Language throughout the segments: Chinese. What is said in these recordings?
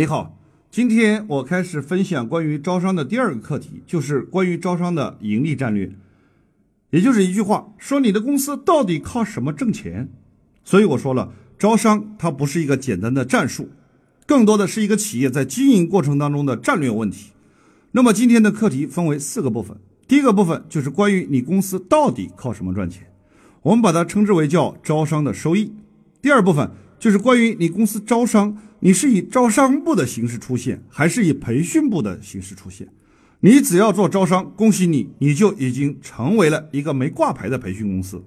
你好，今天我开始分享关于招商的第二个课题，就是关于招商的盈利战略，也就是一句话，说你的公司到底靠什么挣钱？所以我说了，招商它不是一个简单的战术，更多的是一个企业在经营过程当中的战略问题。那么今天的课题分为四个部分，第一个部分就是关于你公司到底靠什么赚钱，我们把它称之为叫招商的收益。第二部分就是关于你公司招商。你是以招商部的形式出现，还是以培训部的形式出现？你只要做招商，恭喜你，你就已经成为了一个没挂牌的培训公司。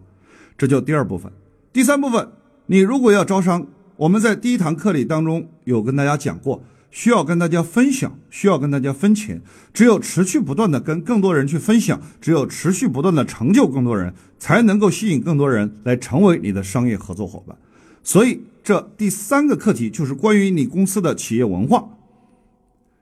这就第二部分。第三部分，你如果要招商，我们在第一堂课里当中有跟大家讲过，需要跟大家分享，需要跟大家分钱。只有持续不断的跟更多人去分享，只有持续不断的成就更多人，才能够吸引更多人来成为你的商业合作伙伴。所以。这第三个课题就是关于你公司的企业文化，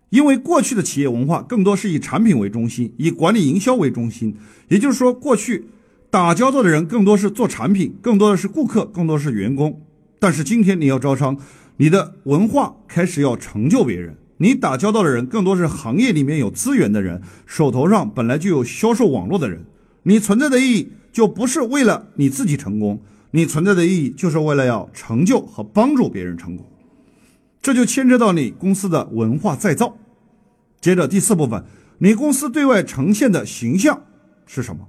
因为过去的企业文化更多是以产品为中心，以管理营销为中心。也就是说，过去打交道的人更多是做产品，更多的是顾客，更多是员工。但是今天你要招商，你的文化开始要成就别人，你打交道的人更多是行业里面有资源的人，手头上本来就有销售网络的人。你存在的意义就不是为了你自己成功。你存在的意义就是为了要成就和帮助别人成功，这就牵扯到你公司的文化再造。接着第四部分，你公司对外呈现的形象是什么？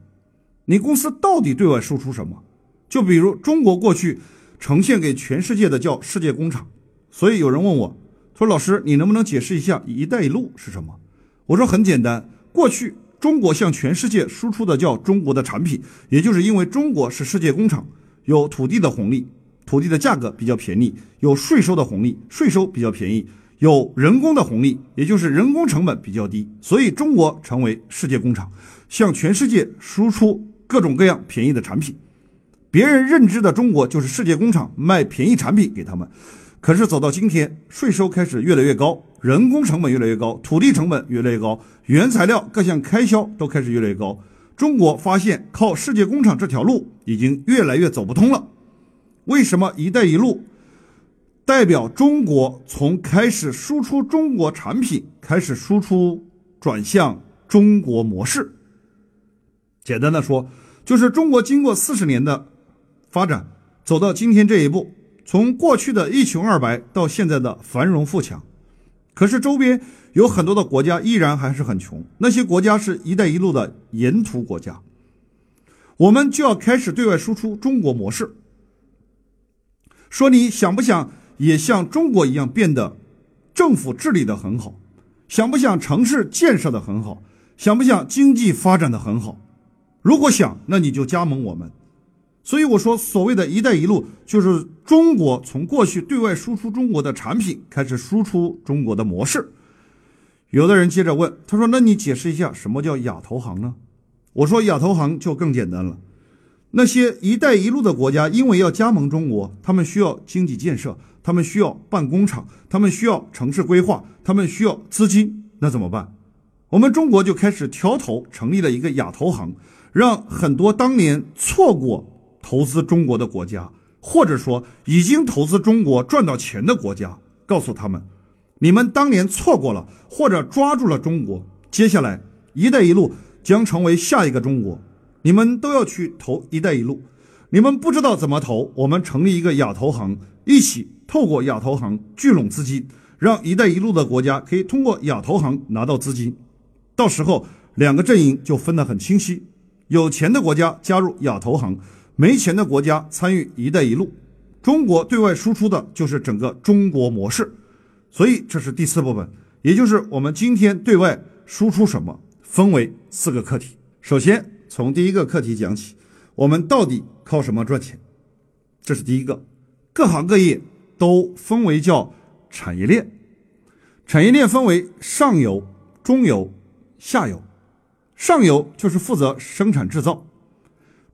你公司到底对外输出什么？就比如中国过去呈现给全世界的叫世界工厂，所以有人问我，说老师你能不能解释一下“一带一路”是什么？我说很简单，过去中国向全世界输出的叫中国的产品，也就是因为中国是世界工厂。有土地的红利，土地的价格比较便宜；有税收的红利，税收比较便宜；有人工的红利，也就是人工成本比较低。所以中国成为世界工厂，向全世界输出各种各样便宜的产品。别人认知的中国就是世界工厂，卖便宜产品给他们。可是走到今天，税收开始越来越高，人工成本越来越高，土地成本越来越高，原材料各项开销都开始越来越高。中国发现靠世界工厂这条路已经越来越走不通了。为什么“一带一路”代表中国从开始输出中国产品，开始输出转向中国模式？简单的说，就是中国经过四十年的发展，走到今天这一步，从过去的一穷二白到现在的繁荣富强。可是周边。有很多的国家依然还是很穷，那些国家是一带一路的沿途国家。我们就要开始对外输出中国模式，说你想不想也像中国一样变得政府治理的很好，想不想城市建设的很好，想不想经济发展的很好？如果想，那你就加盟我们。所以我说，所谓的一带一路，就是中国从过去对外输出中国的产品，开始输出中国的模式。有的人接着问，他说：“那你解释一下什么叫亚投行呢？”我说：“亚投行就更简单了。那些‘一带一路’的国家，因为要加盟中国，他们需要经济建设，他们需要办工厂，他们需要城市规划，他们需要资金，那怎么办？我们中国就开始挑头，成立了一个亚投行，让很多当年错过投资中国的国家，或者说已经投资中国赚到钱的国家，告诉他们。”你们当年错过了，或者抓住了中国，接下来“一带一路”将成为下一个中国，你们都要去投“一带一路”。你们不知道怎么投，我们成立一个亚投行，一起透过亚投行聚拢资金，让“一带一路”的国家可以通过亚投行拿到资金。到时候两个阵营就分得很清晰：有钱的国家加入亚投行，没钱的国家参与“一带一路”。中国对外输出的就是整个中国模式。所以这是第四部分，也就是我们今天对外输出什么，分为四个课题。首先从第一个课题讲起，我们到底靠什么赚钱？这是第一个。各行各业都分为叫产业链，产业链分为上游、中游、下游。上游就是负责生产制造，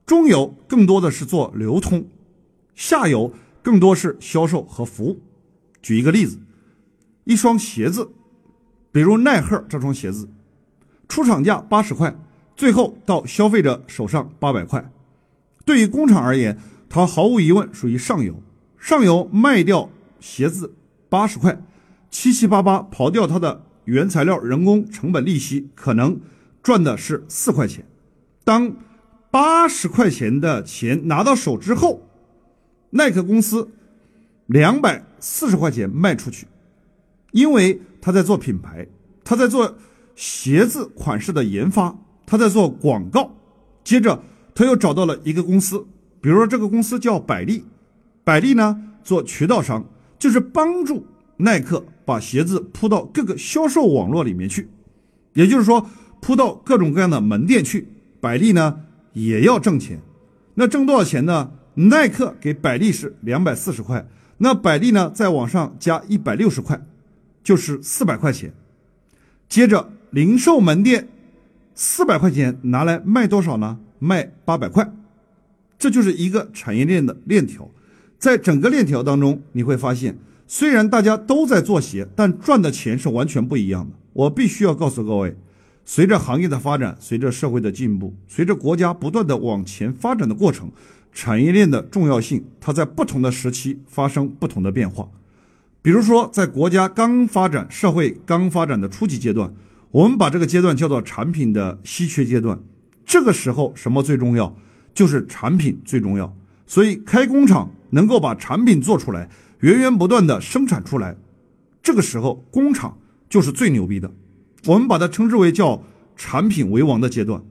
中游更多的是做流通，下游更多是销售和服务。举一个例子。一双鞋子，比如耐克这双鞋子，出厂价八十块，最后到消费者手上八百块。对于工厂而言，它毫无疑问属于上游。上游卖掉鞋子八十块，七七八八刨掉它的原材料、人工成本、利息，可能赚的是四块钱。当八十块钱的钱拿到手之后，耐克公司两百四十块钱卖出去，因为他在做品牌，他在做鞋子款式的研发，他在做广告。接着他又找到了一个公司，比如说这个公司叫百丽，百丽呢做渠道商，就是帮助耐克把鞋子铺到各个销售网络里面去，也就是说铺到各种各样的门店去。百丽呢也要挣钱，那挣多少钱呢？耐克给百丽是两百四十块，那百丽呢再往上加一百六十块，就是四百块钱。接着零售门店四百块钱拿来卖多少呢？卖八百块，这就是一个产业链的链条。在整个链条当中，你会发现，虽然大家都在做鞋，但赚的钱是完全不一样的。我必须要告诉各位。随着行业的发展，随着社会的进步，随着国家不断的往前发展的过程，产业链的重要性，它在不同的时期发生不同的变化。比如说，在国家刚发展、社会刚发展的初级阶段，我们把这个阶段叫做产品的稀缺阶段。这个时候，什么最重要？就是产品最重要。所以，开工厂能够把产品做出来，源源不断的生产出来，这个时候工厂就是最牛逼的。我们把它称之为叫产品为王的阶段，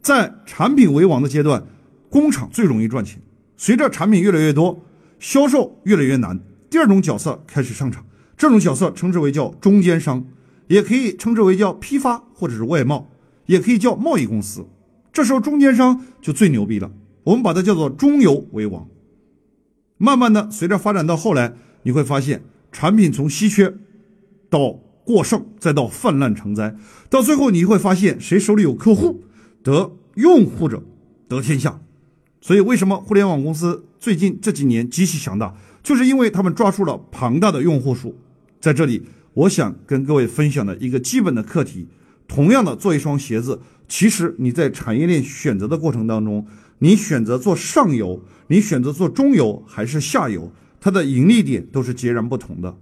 在产品为王的阶段，工厂最容易赚钱。随着产品越来越多，销售越来越难，第二种角色开始上场，这种角色称之为叫中间商，也可以称之为叫批发或者是外贸，也可以叫贸易公司。这时候中间商就最牛逼了，我们把它叫做中游为王。慢慢的，随着发展到后来，你会发现产品从稀缺到。过剩，再到泛滥成灾，到最后你会发现，谁手里有客户，得用户者得天下。所以，为什么互联网公司最近这几年极其强大，就是因为他们抓住了庞大的用户数。在这里，我想跟各位分享的一个基本的课题：同样的做一双鞋子，其实你在产业链选择的过程当中，你选择做上游，你选择做中游还是下游，它的盈利点都是截然不同的。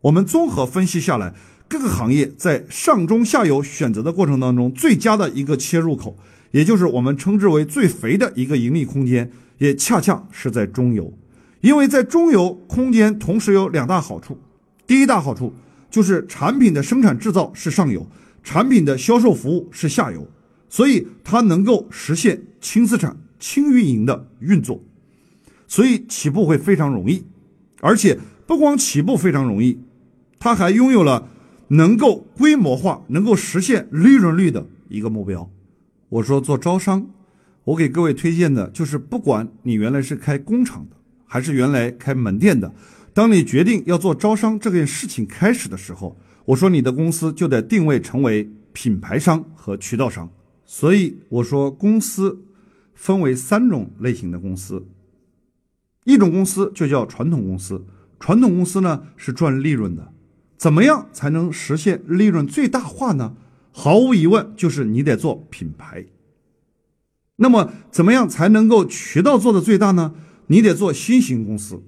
我们综合分析下来。各个行业在上中下游选择的过程当中，最佳的一个切入口，也就是我们称之为最肥的一个盈利空间，也恰恰是在中游。因为在中游空间同时有两大好处，第一大好处就是产品的生产制造是上游，产品的销售服务是下游，所以它能够实现轻资产、轻运营的运作，所以起步会非常容易，而且不光起步非常容易，它还拥有了。能够规模化、能够实现利润率的一个目标。我说做招商，我给各位推荐的就是，不管你原来是开工厂的，还是原来开门店的，当你决定要做招商这件事情开始的时候，我说你的公司就得定位成为品牌商和渠道商。所以我说公司分为三种类型的公司，一种公司就叫传统公司，传统公司呢是赚利润的。怎么样才能实现利润最大化呢？毫无疑问，就是你得做品牌。那么，怎么样才能够渠道做的最大呢？你得做新型公司。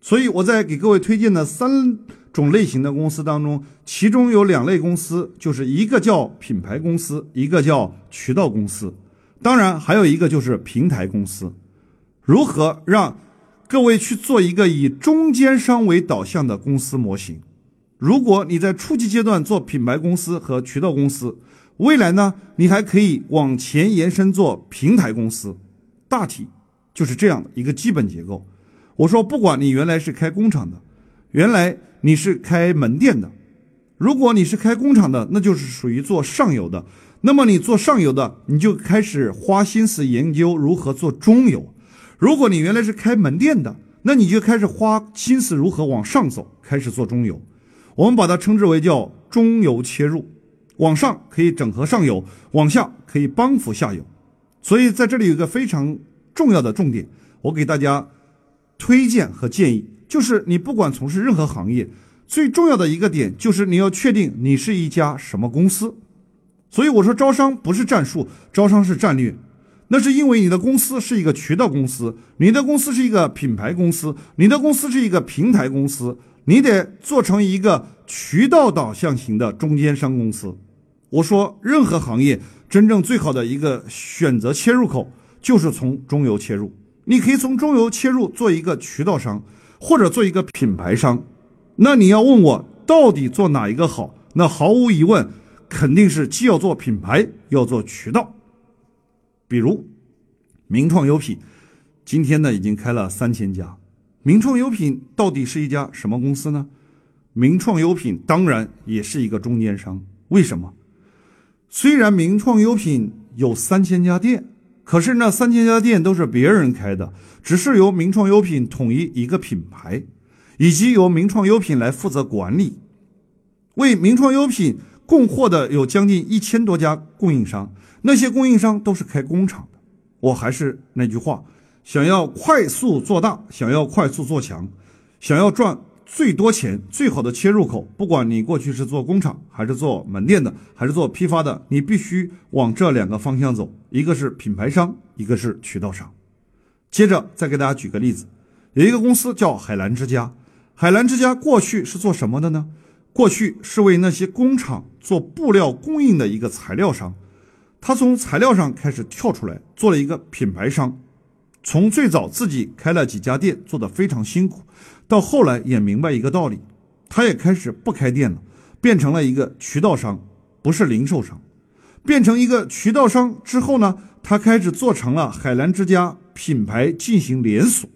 所以，我在给各位推荐的三种类型的公司当中，其中有两类公司，就是一个叫品牌公司，一个叫渠道公司。当然，还有一个就是平台公司。如何让各位去做一个以中间商为导向的公司模型？如果你在初级阶段做品牌公司和渠道公司，未来呢，你还可以往前延伸做平台公司，大体就是这样的一个基本结构。我说，不管你原来是开工厂的，原来你是开门店的，如果你是开工厂的，那就是属于做上游的。那么你做上游的，你就开始花心思研究如何做中游。如果你原来是开门店的，那你就开始花心思如何往上走，开始做中游。我们把它称之为叫中游切入，往上可以整合上游，往下可以帮扶下游。所以在这里有一个非常重要的重点，我给大家推荐和建议，就是你不管从事任何行业，最重要的一个点就是你要确定你是一家什么公司。所以我说招商不是战术，招商是战略。那是因为你的公司是一个渠道公司，你的公司是一个品牌公司，你的公司是一个平台公司。你得做成一个渠道导向型的中间商公司。我说，任何行业真正最好的一个选择切入口，就是从中游切入。你可以从中游切入做一个渠道商，或者做一个品牌商。那你要问我到底做哪一个好？那毫无疑问，肯定是既要做品牌，要做渠道。比如，名创优品，今天呢已经开了三千家。名创优品到底是一家什么公司呢？名创优品当然也是一个中间商。为什么？虽然名创优品有三千家店，可是那三千家店都是别人开的，只是由名创优品统一一个品牌，以及由名创优品来负责管理。为名创优品供货的有将近一千多家供应商，那些供应商都是开工厂的。我还是那句话。想要快速做大，想要快速做强，想要赚最多钱，最好的切入口，不管你过去是做工厂，还是做门店的，还是做批发的，你必须往这两个方向走，一个是品牌商，一个是渠道商。接着再给大家举个例子，有一个公司叫海澜之家，海澜之家过去是做什么的呢？过去是为那些工厂做布料供应的一个材料商，他从材料上开始跳出来，做了一个品牌商。从最早自己开了几家店，做得非常辛苦，到后来也明白一个道理，他也开始不开店了，变成了一个渠道商，不是零售商。变成一个渠道商之后呢，他开始做成了海澜之家品牌进行连锁，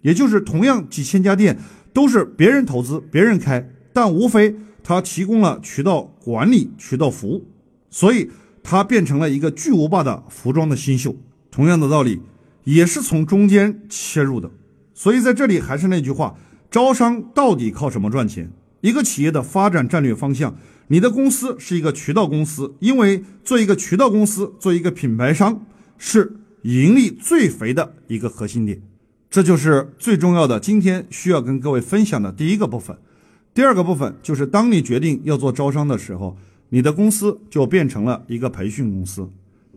也就是同样几千家店都是别人投资、别人开，但无非他提供了渠道管理、渠道服务，所以他变成了一个巨无霸的服装的新秀。同样的道理。也是从中间切入的，所以在这里还是那句话：招商到底靠什么赚钱？一个企业的发展战略方向，你的公司是一个渠道公司，因为做一个渠道公司，做一个品牌商是盈利最肥的一个核心点，这就是最重要的。今天需要跟各位分享的第一个部分，第二个部分就是当你决定要做招商的时候，你的公司就变成了一个培训公司，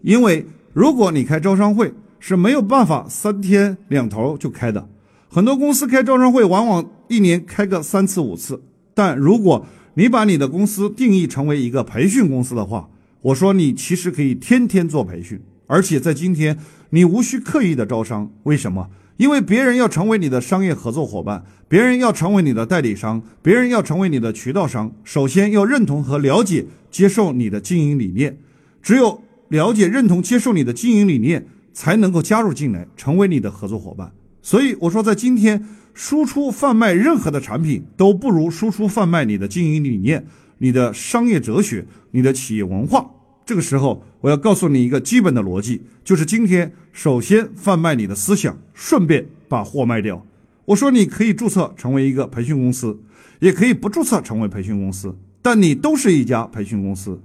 因为如果你开招商会。是没有办法三天两头就开的，很多公司开招商会往往一年开个三次五次。但如果你把你的公司定义成为一个培训公司的话，我说你其实可以天天做培训，而且在今天你无需刻意的招商。为什么？因为别人要成为你的商业合作伙伴，别人要成为你的代理商，别人要成为你的渠道商，首先要认同和了解、接受你的经营理念。只有了解、认同、接受你的经营理念。才能够加入进来，成为你的合作伙伴。所以我说，在今天输出贩卖任何的产品，都不如输出贩卖你的经营理念、你的商业哲学、你的企业文化。这个时候，我要告诉你一个基本的逻辑，就是今天首先贩卖你的思想，顺便把货卖掉。我说，你可以注册成为一个培训公司，也可以不注册成为培训公司，但你都是一家培训公司。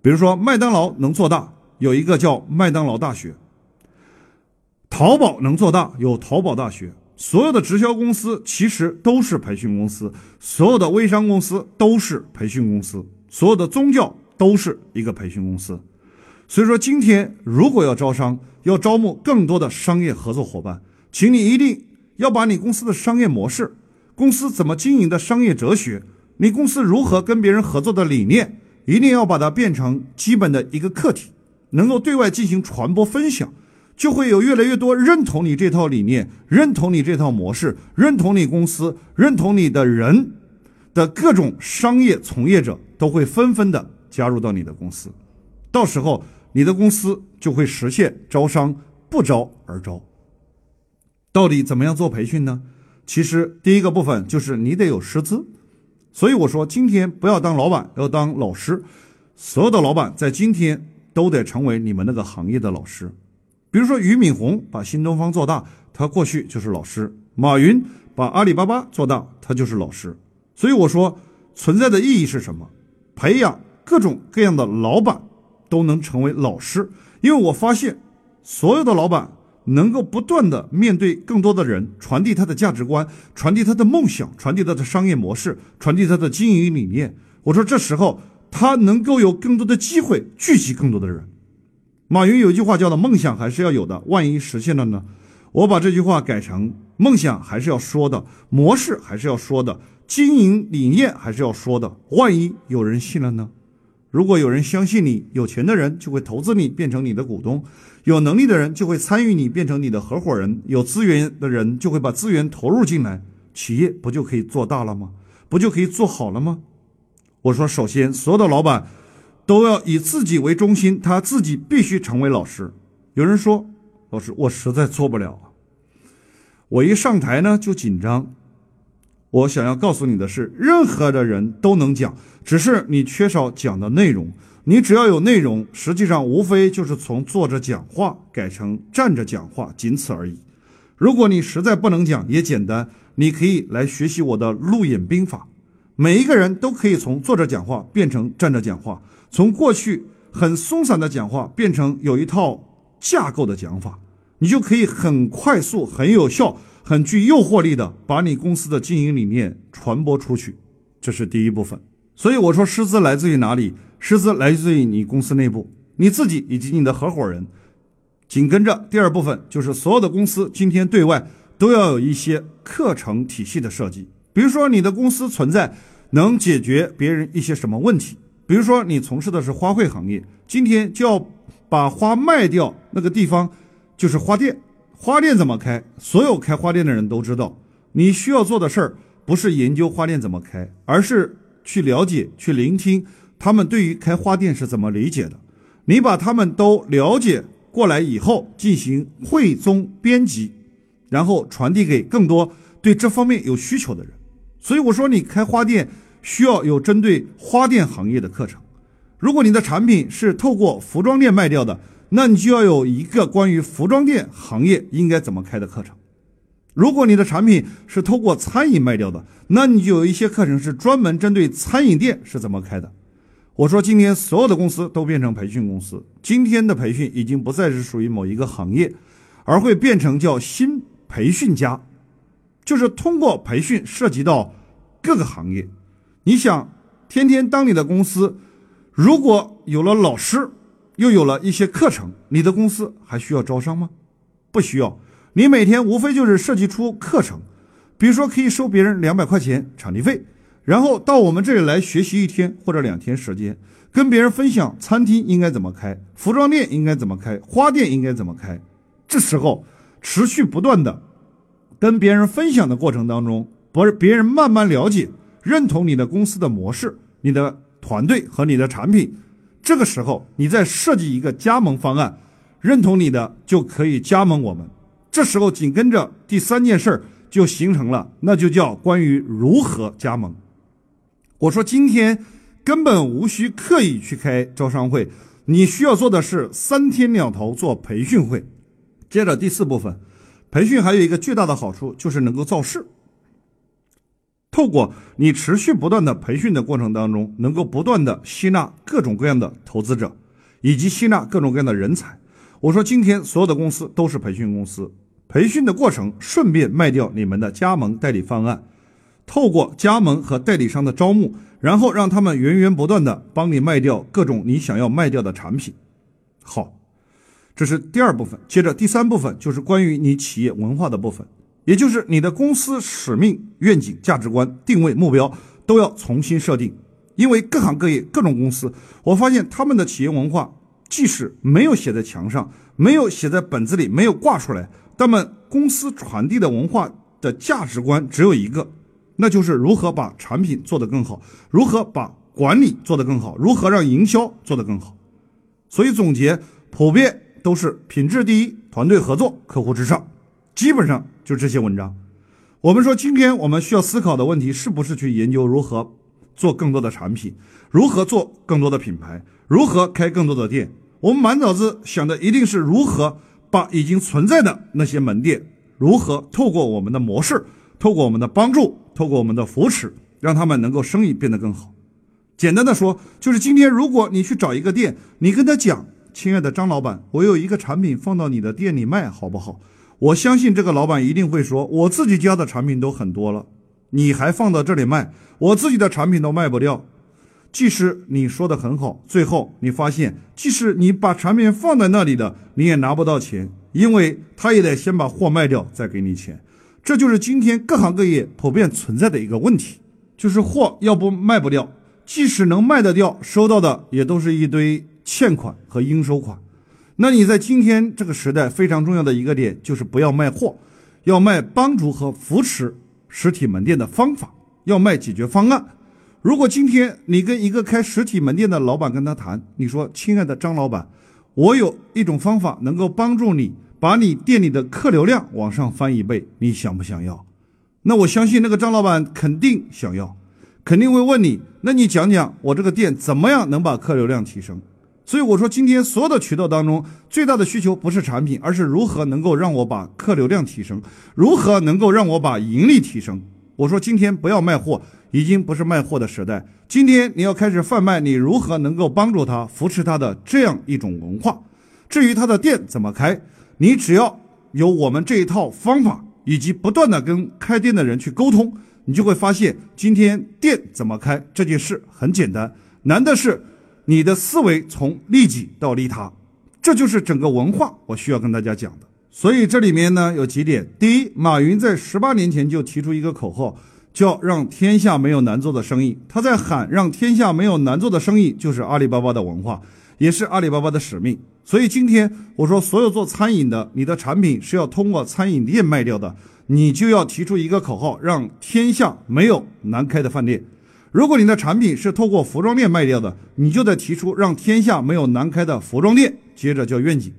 比如说，麦当劳能做大，有一个叫麦当劳大学。淘宝能做大，有淘宝大学。所有的直销公司其实都是培训公司，所有的微商公司都是培训公司，所有的宗教都是一个培训公司。所以说，今天如果要招商，要招募更多的商业合作伙伴，请你一定要把你公司的商业模式、公司怎么经营的商业哲学、你公司如何跟别人合作的理念，一定要把它变成基本的一个课题，能够对外进行传播分享。就会有越来越多认同你这套理念、认同你这套模式、认同你公司、认同你的人的各种商业从业者都会纷纷的加入到你的公司，到时候你的公司就会实现招商不招而招。到底怎么样做培训呢？其实第一个部分就是你得有师资，所以我说今天不要当老板，要当老师。所有的老板在今天都得成为你们那个行业的老师。比如说，俞敏洪把新东方做大，他过去就是老师；马云把阿里巴巴做大，他就是老师。所以我说，存在的意义是什么？培养各种各样的老板都能成为老师，因为我发现，所有的老板能够不断的面对更多的人，传递他的价值观，传递他的梦想，传递他的商业模式，传递他的经营理念。我说，这时候他能够有更多的机会聚集更多的人。马云有一句话叫做“梦想还是要有的，万一实现了呢？”我把这句话改成“梦想还是要说的，模式还是要说的，经营理念还是要说的。万一有人信了呢？如果有人相信你，有钱的人就会投资你，变成你的股东；有能力的人就会参与你，变成你的合伙人；有资源的人就会把资源投入进来，企业不就可以做大了吗？不就可以做好了吗？我说，首先，所有的老板都要以自己为中心，他自己必须成为老师。有人说，老师，我实在做不了，我一上台呢就紧张。我想要告诉你的是，任何的人都能讲，只是你缺少讲的内容。你只要有内容，实际上无非就是从坐着讲话改成站着讲话，仅此而已。如果你实在不能讲，也简单，你可以来学习我的路演兵法。每一个人都可以从坐着讲话变成站着讲话，从过去很松散的讲话变成有一套架构的讲法，你就可以很快速、很有效。很具诱惑力的，把你公司的经营理念传播出去，这是第一部分。所以我说，师资来自于哪里？师资来自于你公司内部，你自己以及你的合伙人。紧跟着第二部分，就是所有的公司今天对外都要有一些课程体系的设计。比如说，你的公司存在能解决别人一些什么问题？比如说，你从事的是花卉行业，今天就要把花卖掉，那个地方就是花店。花店怎么开？所有开花店的人都知道。你需要做的事儿不是研究花店怎么开，而是去了解、去聆听他们对于开花店是怎么理解的。你把他们都了解过来以后，进行汇总编辑，然后传递给更多对这方面有需求的人。所以我说，你开花店需要有针对花店行业的课程。如果你的产品是透过服装店卖掉的，那你就要有一个关于服装店行业应该怎么开的课程。如果你的产品是透过餐饮卖掉的，那你就有一些课程是专门针对餐饮店是怎么开的。我说今天所有的公司都变成培训公司，今天的培训已经不再是属于某一个行业，而会变成叫新培训家，就是通过培训涉及到各个行业。你想，天天当你的公司如果有了老师。又有了一些课程，你的公司还需要招商吗？不需要，你每天无非就是设计出课程，比如说可以收别人两百块钱场地费，然后到我们这里来学习一天或者两天时间，跟别人分享餐厅应该怎么开，服装店应该怎么开，花店应该怎么开。这时候持续不断的跟别人分享的过程当中，不是别人慢慢了解、认同你的公司的模式、你的团队和你的产品。这个时候，你再设计一个加盟方案，认同你的就可以加盟我们。这时候紧跟着第三件事儿就形成了，那就叫关于如何加盟。我说今天根本无需刻意去开招商会，你需要做的是三天两头做培训会。接着第四部分，培训还有一个巨大的好处就是能够造势。透过你持续不断的培训的过程当中，能够不断的吸纳各种各样的投资者，以及吸纳各种各样的人才。我说今天所有的公司都是培训公司，培训的过程顺便卖掉你们的加盟代理方案，透过加盟和代理商的招募，然后让他们源源不断的帮你卖掉各种你想要卖掉的产品。好，这是第二部分。接着第三部分就是关于你企业文化的部分。也就是你的公司使命、愿景、价值观、定位、目标都要重新设定，因为各行各业、各种公司，我发现他们的企业文化即使没有写在墙上，没有写在本子里，没有挂出来，他们公司传递的文化的价值观只有一个，那就是如何把产品做得更好，如何把管理做得更好，如何让营销做得更好。所以总结普遍都是品质第一，团队合作，客户至上。基本上就这些文章。我们说，今天我们需要思考的问题，是不是去研究如何做更多的产品，如何做更多的品牌，如何开更多的店？我们满脑子想的一定是如何把已经存在的那些门店，如何透过我们的模式，透过我们的帮助，透过我们的扶持，让他们能够生意变得更好。简单的说，就是今天如果你去找一个店，你跟他讲：“亲爱的张老板，我有一个产品放到你的店里卖，好不好？”我相信这个老板一定会说：“我自己家的产品都很多了，你还放到这里卖，我自己的产品都卖不掉。”即使你说的很好，最后你发现，即使你把产品放在那里的，你也拿不到钱，因为他也得先把货卖掉再给你钱。这就是今天各行各业普遍存在的一个问题。就是货要不卖不掉，即使能卖得掉，收到的也都是一堆欠款和应收款。那你在今天这个时代非常重要的一个点就是不要卖货，要卖帮助和扶持实体门店的方法，要卖解决方案。如果今天你跟一个开实体门店的老板跟他谈，你说：“亲爱的张老板，我有一种方法能够帮助你把你店里的客流量往上翻一倍，你想不想要？”那我相信那个张老板肯定想要，肯定会问你：“那你讲讲我这个店怎么样能把客流量提升？”所以我说，今天所有的渠道当中，最大的需求不是产品，而是如何能够让我把客流量提升，如何能够让我把盈利提升。我说，今天不要卖货，已经不是卖货的时代。今天你要开始贩卖，你如何能够帮助他、扶持他的这样一种文化。至于他的店怎么开，你只要有我们这一套方法，以及不断的跟开店的人去沟通，你就会发现，今天店怎么开这件事很简单，难的是。你的思维从利己到利他，这就是整个文化。我需要跟大家讲的。所以这里面呢有几点：第一，马云在十八年前就提出一个口号，叫“让天下没有难做的生意”。他在喊“让天下没有难做的生意”，就是阿里巴巴的文化，也是阿里巴巴的使命。所以今天我说，所有做餐饮的，你的产品是要通过餐饮店卖掉的，你就要提出一个口号，让天下没有难开的饭店。如果你的产品是透过服装店卖掉的，你就得提出让天下没有难开的服装店。接着叫愿景，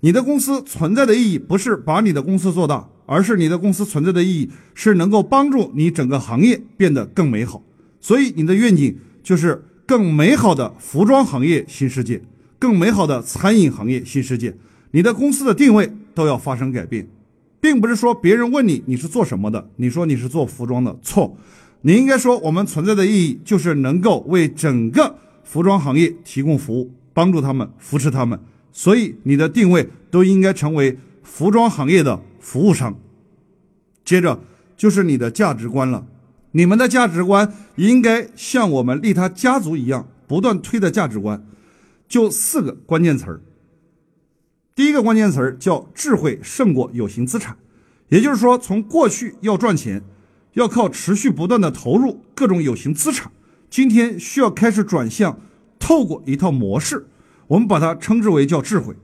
你的公司存在的意义不是把你的公司做大，而是你的公司存在的意义是能够帮助你整个行业变得更美好。所以你的愿景就是更美好的服装行业新世界，更美好的餐饮行业新世界。你的公司的定位都要发生改变，并不是说别人问你你是做什么的，你说你是做服装的，错。你应该说，我们存在的意义就是能够为整个服装行业提供服务，帮助他们，扶持他们。所以你的定位都应该成为服装行业的服务商。接着就是你的价值观了，你们的价值观应该像我们利他家族一样不断推的价值观，就四个关键词儿。第一个关键词儿叫智慧胜过有形资产，也就是说，从过去要赚钱。要靠持续不断的投入各种有形资产，今天需要开始转向，透过一套模式，我们把它称之为叫智慧。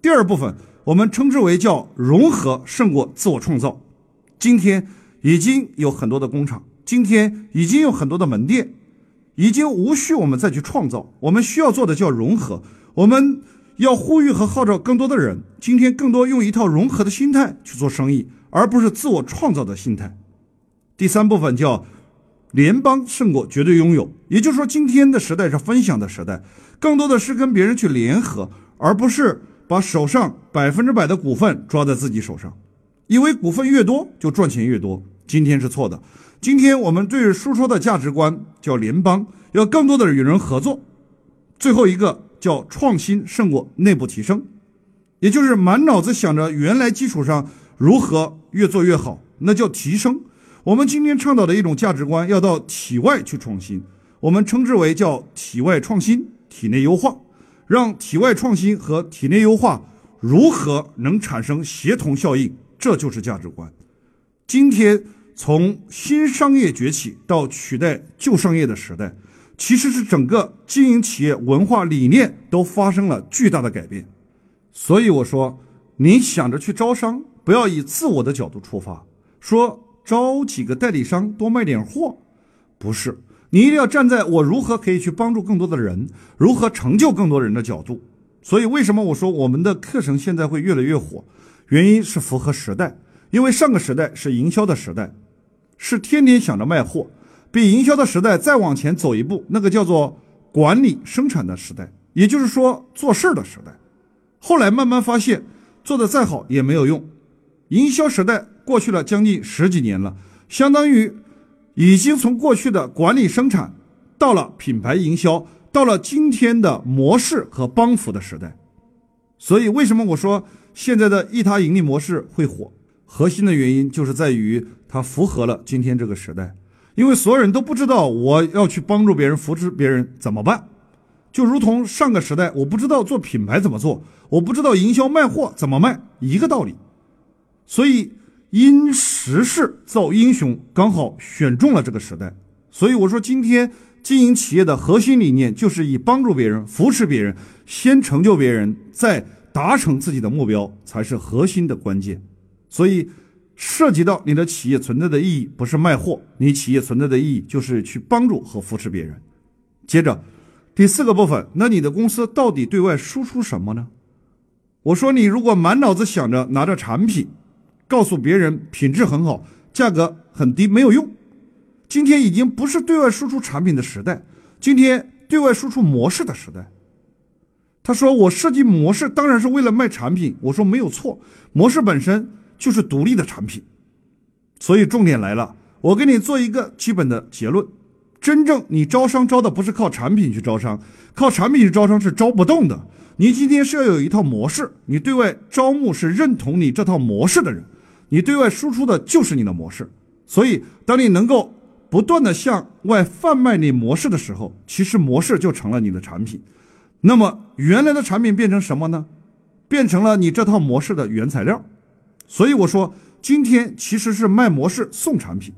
第二部分我们称之为叫融合胜过自我创造。今天已经有很多的工厂，今天已经有很多的门店，已经无需我们再去创造，我们需要做的叫融合。我们要呼吁和号召更多的人，今天更多用一套融合的心态去做生意，而不是自我创造的心态。第三部分叫联邦胜过绝对拥有，也就是说，今天的时代是分享的时代，更多的是跟别人去联合，而不是把手上百分之百的股份抓在自己手上，以为股份越多就赚钱越多。今天是错的。今天我们对输出的价值观叫联邦，要更多的与人合作。最后一个叫创新胜过内部提升，也就是满脑子想着原来基础上如何越做越好，那叫提升。我们今天倡导的一种价值观，要到体外去创新，我们称之为叫体外创新、体内优化，让体外创新和体内优化如何能产生协同效应，这就是价值观。今天从新商业崛起到取代旧商业的时代，其实是整个经营企业文化理念都发生了巨大的改变。所以我说，你想着去招商，不要以自我的角度出发，说。招几个代理商多卖点货，不是你一定要站在我如何可以去帮助更多的人，如何成就更多人的角度。所以为什么我说我们的课程现在会越来越火？原因是符合时代，因为上个时代是营销的时代，是天天想着卖货，比营销的时代再往前走一步，那个叫做管理生产的时代，也就是说做事儿的时代。后来慢慢发现，做的再好也没有用，营销时代。过去了将近十几年了，相当于已经从过去的管理生产，到了品牌营销，到了今天的模式和帮扶的时代。所以，为什么我说现在的易他盈利模式会火？核心的原因就是在于它符合了今天这个时代。因为所有人都不知道我要去帮助别人、扶持别人怎么办，就如同上个时代我不知道做品牌怎么做，我不知道营销卖货怎么卖，一个道理。所以。因时势造英雄，刚好选中了这个时代，所以我说，今天经营企业的核心理念就是以帮助别人、扶持别人，先成就别人，再达成自己的目标，才是核心的关键。所以，涉及到你的企业存在的意义，不是卖货，你企业存在的意义就是去帮助和扶持别人。接着，第四个部分，那你的公司到底对外输出什么呢？我说，你如果满脑子想着拿着产品，告诉别人品质很好，价格很低，没有用。今天已经不是对外输出产品的时代，今天对外输出模式的时代。他说：“我设计模式当然是为了卖产品。”我说：“没有错，模式本身就是独立的产品。”所以重点来了，我给你做一个基本的结论：真正你招商招的不是靠产品去招商，靠产品去招商是招不动的。你今天是要有一套模式，你对外招募是认同你这套模式的人，你对外输出的就是你的模式。所以，当你能够。不断的向外贩卖你模式的时候，其实模式就成了你的产品。那么原来的产品变成什么呢？变成了你这套模式的原材料。所以我说，今天其实是卖模式送产品。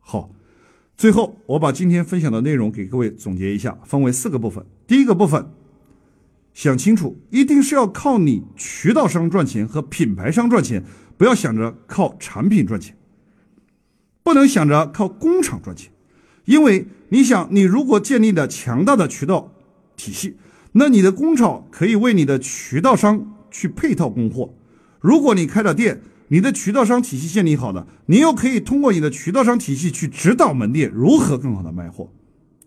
好，最后我把今天分享的内容给各位总结一下，分为四个部分。第一个部分，想清楚，一定是要靠你渠道商赚钱和品牌商赚钱，不要想着靠产品赚钱。不能想着靠工厂赚钱，因为你想，你如果建立了强大的渠道体系，那你的工厂可以为你的渠道商去配套供货。如果你开了店，你的渠道商体系建立好了，你又可以通过你的渠道商体系去指导门店如何更好的卖货。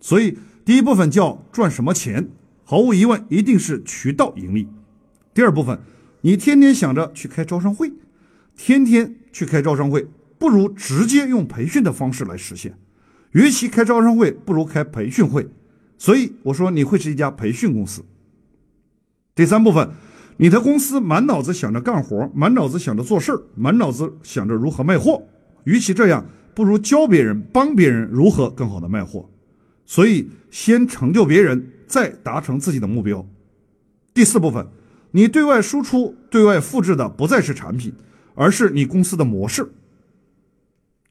所以，第一部分叫赚什么钱，毫无疑问一定是渠道盈利。第二部分，你天天想着去开招商会，天天去开招商会。不如直接用培训的方式来实现，与其开招商会，不如开培训会。所以我说你会是一家培训公司。第三部分，你的公司满脑子想着干活，满脑子想着做事儿，满脑子想着如何卖货。与其这样，不如教别人、帮别人如何更好的卖货。所以，先成就别人，再达成自己的目标。第四部分，你对外输出、对外复制的不再是产品，而是你公司的模式。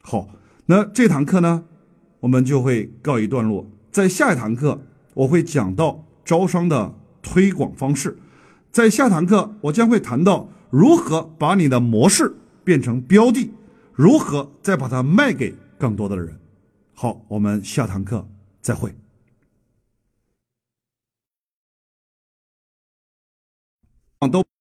好，那这堂课呢，我们就会告一段落。在下一堂课，我会讲到招商的推广方式。在下堂课，我将会谈到如何把你的模式变成标的，如何再把它卖给更多的人。好，我们下堂课再会。都。